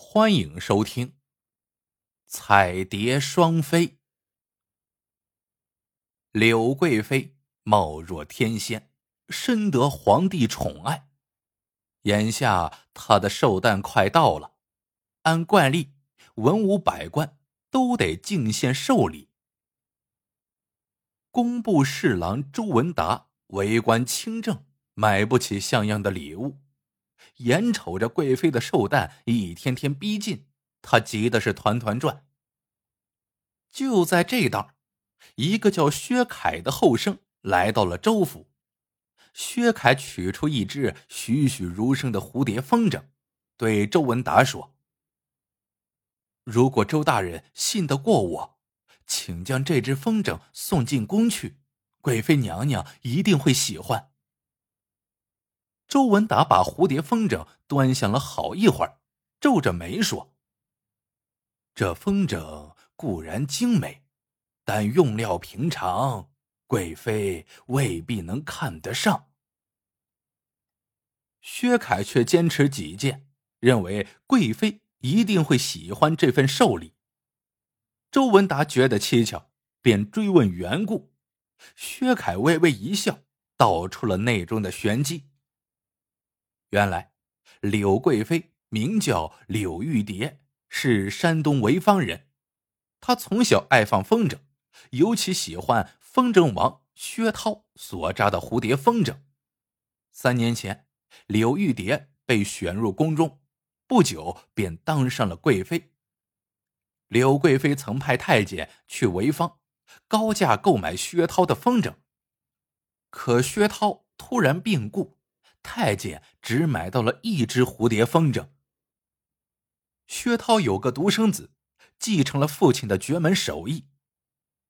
欢迎收听《彩蝶双飞》。柳贵妃貌若天仙，深得皇帝宠爱。眼下她的寿诞快到了，按惯例，文武百官都得进献寿礼。工部侍郎周文达为官清正，买不起像样的礼物。眼瞅着贵妃的寿诞一天天逼近，他急的是团团转。就在这当，一个叫薛凯的后生来到了周府。薛凯取出一只栩栩如生的蝴蝶风筝，对周文达说：“如果周大人信得过我，请将这只风筝送进宫去，贵妃娘娘一定会喜欢。”周文达把蝴蝶风筝端详了好一会儿，皱着眉说：“这风筝固然精美，但用料平常，贵妃未必能看得上。”薛凯却坚持己见，认为贵妃一定会喜欢这份寿礼。周文达觉得蹊跷，便追问缘故。薛凯微微一笑，道出了内中的玄机。原来，柳贵妃名叫柳玉蝶，是山东潍坊人。她从小爱放风筝，尤其喜欢风筝王薛涛所扎的蝴蝶风筝。三年前，柳玉蝶被选入宫中，不久便当上了贵妃。柳贵妃曾派太监去潍坊，高价购买薛涛的风筝，可薛涛突然病故。太监只买到了一只蝴蝶风筝。薛涛有个独生子，继承了父亲的绝门手艺。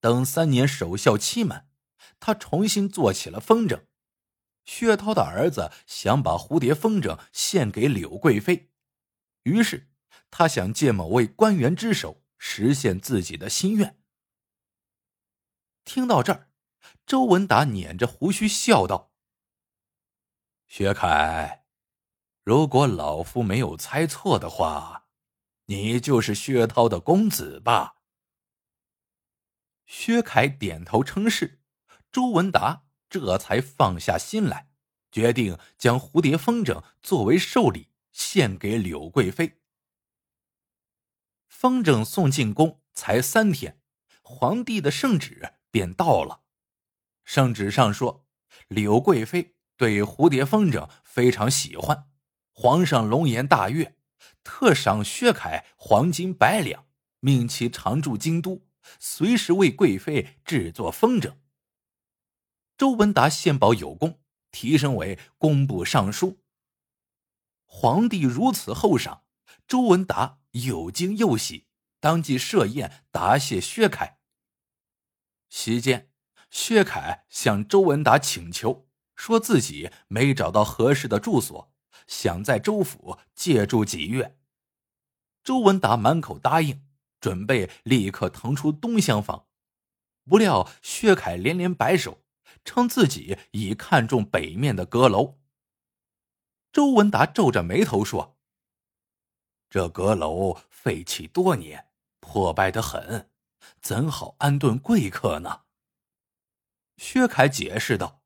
等三年守孝期满，他重新做起了风筝。薛涛的儿子想把蝴蝶风筝献给柳贵妃，于是他想借某位官员之手实现自己的心愿。听到这儿，周文达捻着胡须笑道。薛凯，如果老夫没有猜错的话，你就是薛涛的公子吧？薛凯点头称是，周文达这才放下心来，决定将蝴蝶风筝作为寿礼献给柳贵妃。风筝送进宫才三天，皇帝的圣旨便到了。圣旨上说，柳贵妃。对蝴蝶风筝非常喜欢，皇上龙颜大悦，特赏薛凯黄金百两，命其常驻京都，随时为贵妃制作风筝。周文达献宝有功，提升为工部尚书。皇帝如此厚赏，周文达又惊又喜，当即设宴答谢薛凯。席间，薛凯向周文达请求。说自己没找到合适的住所，想在周府借住几月。周文达满口答应，准备立刻腾出东厢房。不料薛凯连连摆手，称自己已看中北面的阁楼。周文达皱着眉头说：“这阁楼废弃多年，破败的很，怎好安顿贵客呢？”薛凯解释道。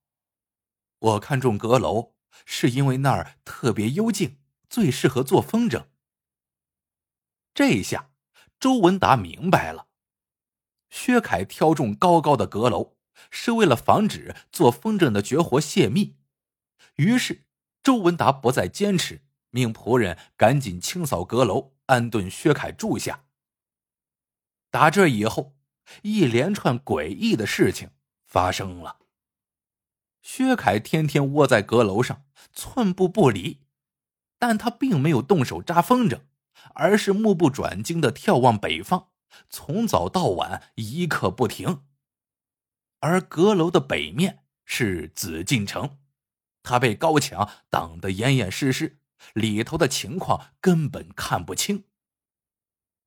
我看中阁楼，是因为那儿特别幽静，最适合做风筝。这一下，周文达明白了，薛凯挑中高高的阁楼，是为了防止做风筝的绝活泄密。于是，周文达不再坚持，命仆人赶紧清扫阁楼，安顿薛凯住下。打这以后，一连串诡异的事情发生了。薛凯天天窝在阁楼上，寸步不离，但他并没有动手扎风筝，而是目不转睛的眺望北方，从早到晚一刻不停。而阁楼的北面是紫禁城，他被高墙挡得严严实实，里头的情况根本看不清。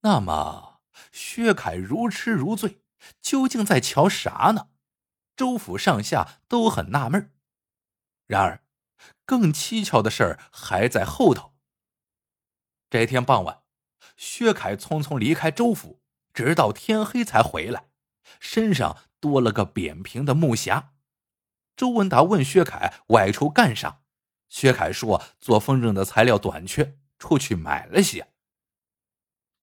那么，薛凯如痴如醉，究竟在瞧啥呢？周府上下都很纳闷然而，更蹊跷的事儿还在后头。这天傍晚，薛凯匆匆离开周府，直到天黑才回来，身上多了个扁平的木匣。周文达问薛凯外出干啥，薛凯说做风筝的材料短缺，出去买了些。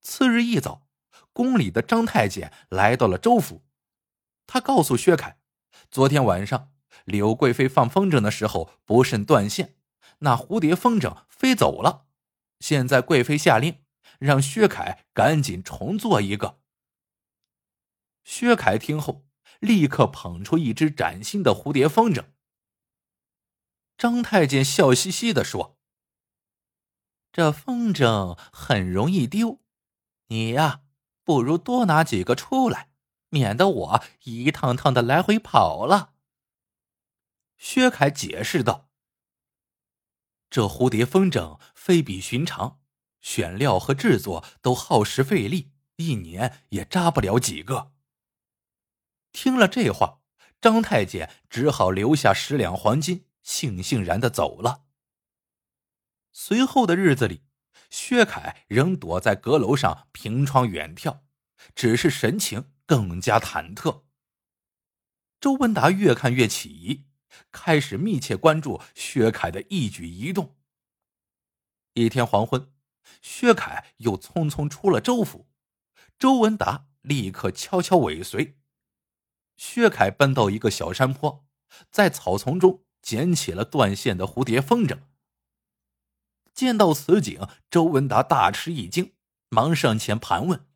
次日一早，宫里的张太监来到了周府，他告诉薛凯，昨天晚上柳贵妃放风筝的时候不慎断线，那蝴蝶风筝飞走了。现在贵妃下令，让薛凯赶紧重做一个。薛凯听后，立刻捧出一只崭新的蝴蝶风筝。张太监笑嘻嘻的说：“这风筝很容易丢。”你呀，不如多拿几个出来，免得我一趟趟的来回跑了。”薛凯解释道。“这蝴蝶风筝非比寻常，选料和制作都耗时费力，一年也扎不了几个。”听了这话，张太监只好留下十两黄金，悻悻然的走了。随后的日子里。薛凯仍躲在阁楼上凭窗远眺，只是神情更加忐忑。周文达越看越起疑，开始密切关注薛凯的一举一动。一天黄昏，薛凯又匆匆出了周府，周文达立刻悄悄尾随。薛凯奔到一个小山坡，在草丛中捡起了断线的蝴蝶风筝。见到此景，周文达大吃一惊，忙上前盘问。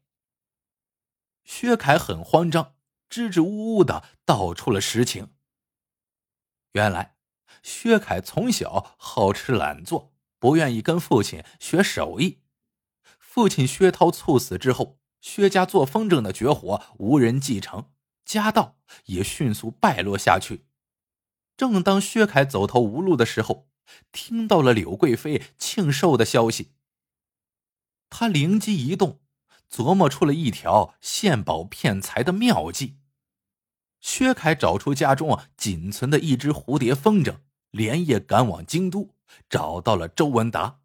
薛凯很慌张，支支吾吾的道出了实情。原来，薛凯从小好吃懒做，不愿意跟父亲学手艺。父亲薛涛猝死之后，薛家做风筝的绝活无人继承，家道也迅速败落下去。正当薛凯走投无路的时候，听到了柳贵妃庆寿的消息，他灵机一动，琢磨出了一条献宝骗财的妙计。薛凯找出家中仅存的一只蝴蝶风筝，连夜赶往京都，找到了周文达。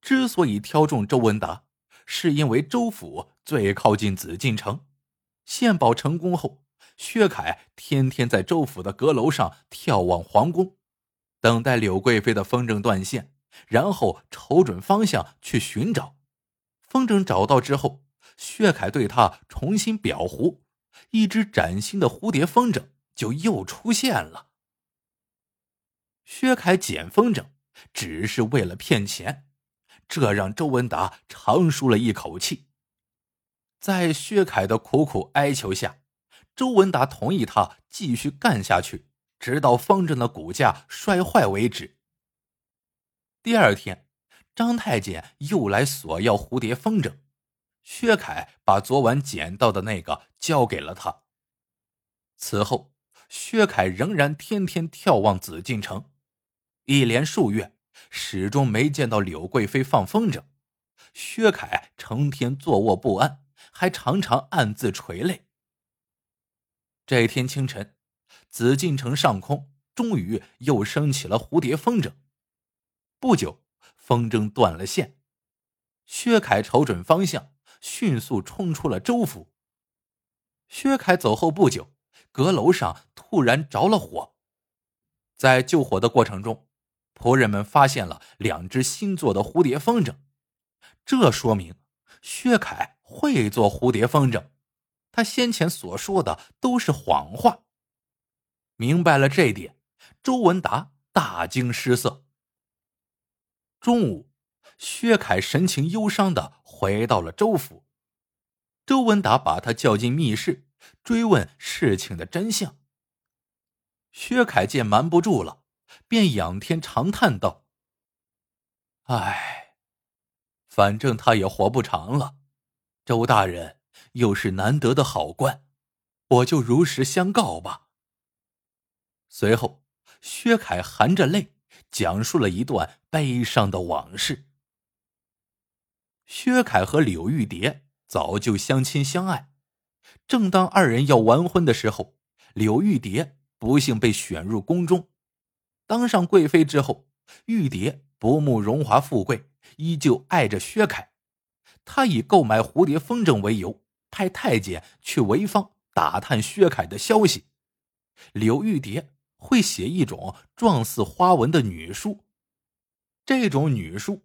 之所以挑中周文达，是因为周府最靠近紫禁城，献宝成功后，薛凯天天在周府的阁楼上眺望皇宫。等待柳贵妃的风筝断线，然后瞅准方向去寻找。风筝找到之后，薛凯对他重新裱糊，一只崭新的蝴蝶风筝就又出现了。薛凯捡风筝只是为了骗钱，这让周文达长舒了一口气。在薛凯的苦苦哀求下，周文达同意他继续干下去。直到风筝的骨架摔坏为止。第二天，张太监又来索要蝴蝶风筝，薛凯把昨晚捡到的那个交给了他。此后，薛凯仍然天天眺望紫禁城，一连数月，始终没见到柳贵妃放风筝。薛凯成天坐卧不安，还常常暗自垂泪。这天清晨。紫禁城上空终于又升起了蝴蝶风筝。不久，风筝断了线。薛凯瞅准方向，迅速冲出了州府。薛凯走后不久，阁楼上突然着了火。在救火的过程中，仆人们发现了两只新做的蝴蝶风筝，这说明薛凯会做蝴蝶风筝。他先前所说的都是谎话。明白了这点，周文达大惊失色。中午，薛凯神情忧伤的回到了周府，周文达把他叫进密室，追问事情的真相。薛凯见瞒不住了，便仰天长叹道：“唉，反正他也活不长了。周大人又是难得的好官，我就如实相告吧。”随后，薛凯含着泪讲述了一段悲伤的往事。薛凯和柳玉蝶早就相亲相爱，正当二人要完婚的时候，柳玉蝶不幸被选入宫中，当上贵妃之后，玉蝶不慕荣华富贵，依旧爱着薛凯。他以购买蝴蝶风筝为由，派太监去潍坊打探薛凯的消息。柳玉蝶会写一种状似花纹的女书，这种女书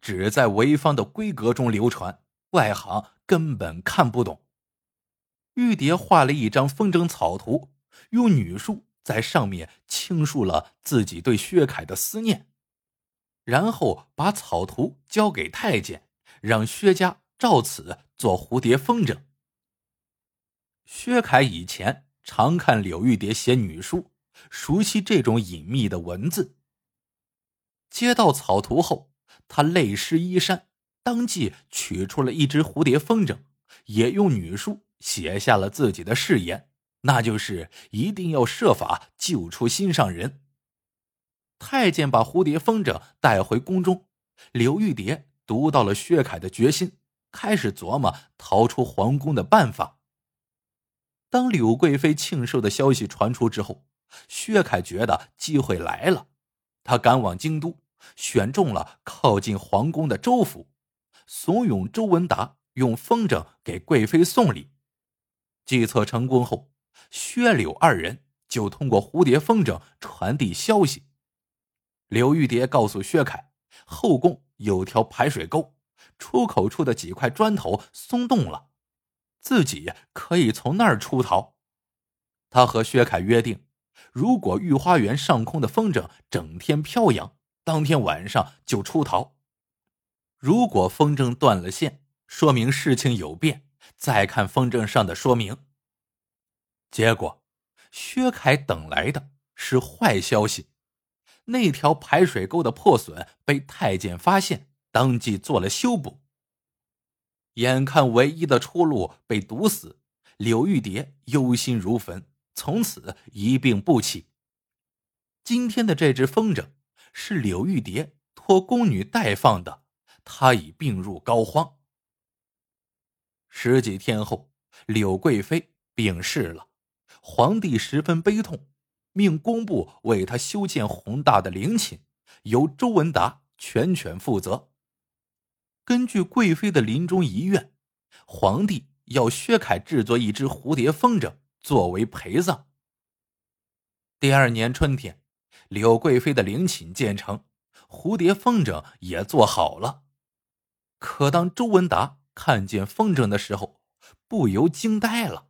只在潍坊的闺阁中流传，外行根本看不懂。玉蝶画了一张风筝草图，用女书在上面倾述了自己对薛凯的思念，然后把草图交给太监，让薛家照此做蝴蝶风筝。薛凯以前。常看柳玉蝶写女书，熟悉这种隐秘的文字。接到草图后，他泪湿衣衫，当即取出了一只蝴蝶风筝，也用女书写下了自己的誓言，那就是一定要设法救出心上人。太监把蝴蝶风筝带回宫中，柳玉蝶读到了薛凯的决心，开始琢磨逃出皇宫的办法。当柳贵妃庆寿的消息传出之后，薛凯觉得机会来了，他赶往京都，选中了靠近皇宫的州府，怂恿周文达用风筝给贵妃送礼。计策成功后，薛柳二人就通过蝴蝶风筝传递消息。柳玉蝶告诉薛凯，后宫有条排水沟，出口处的几块砖头松动了。自己可以从那儿出逃。他和薛凯约定，如果御花园上空的风筝整天飘扬，当天晚上就出逃。如果风筝断了线，说明事情有变，再看风筝上的说明。结果，薛凯等来的是坏消息，那条排水沟的破损被太监发现，当即做了修补。眼看唯一的出路被堵死，柳玉蝶忧心如焚，从此一病不起。今天的这只风筝是柳玉蝶托宫女代放的，她已病入膏肓。十几天后，柳贵妃病逝了，皇帝十分悲痛，命工部为她修建宏大的陵寝，由周文达全权负责。根据贵妃的临终遗愿，皇帝要薛凯制作一只蝴蝶风筝作为陪葬。第二年春天，柳贵妃的陵寝建成，蝴蝶风筝也做好了。可当周文达看见风筝的时候，不由惊呆了：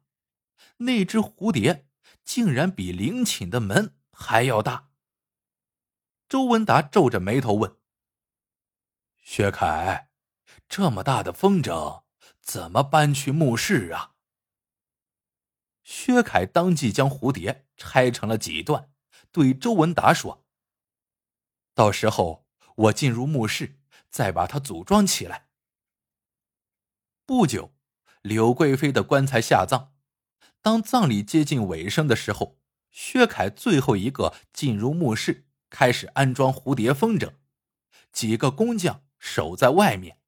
那只蝴蝶竟然比陵寝的门还要大。周文达皱着眉头问：“薛凯。”这么大的风筝，怎么搬去墓室啊？薛凯当即将蝴蝶拆成了几段，对周文达说：“到时候我进入墓室，再把它组装起来。”不久，柳贵妃的棺材下葬。当葬礼接近尾声的时候，薛凯最后一个进入墓室，开始安装蝴蝶风筝。几个工匠守在外面。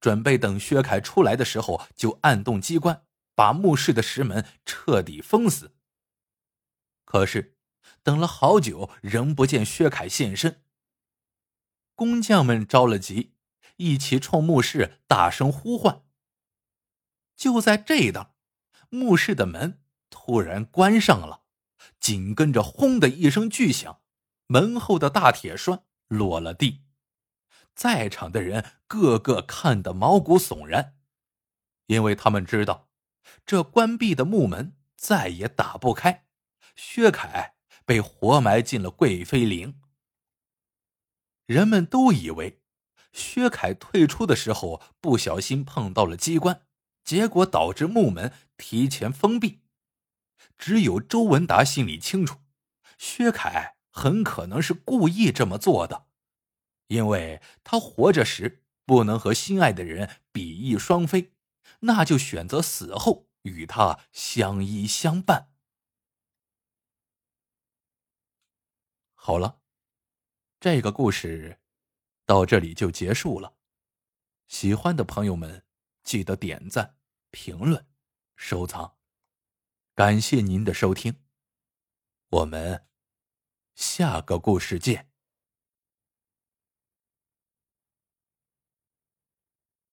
准备等薛凯出来的时候，就按动机关，把墓室的石门彻底封死。可是，等了好久，仍不见薛凯现身。工匠们着了急，一起冲墓室大声呼唤。就在这当，墓室的门突然关上了，紧跟着“轰”的一声巨响，门后的大铁栓落了地。在场的人个个看得毛骨悚然，因为他们知道，这关闭的木门再也打不开。薛凯被活埋进了贵妃陵。人们都以为，薛凯退出的时候不小心碰到了机关，结果导致木门提前封闭。只有周文达心里清楚，薛凯很可能是故意这么做的。因为他活着时不能和心爱的人比翼双飞，那就选择死后与他相依相伴。好了，这个故事到这里就结束了。喜欢的朋友们记得点赞、评论、收藏，感谢您的收听。我们下个故事见。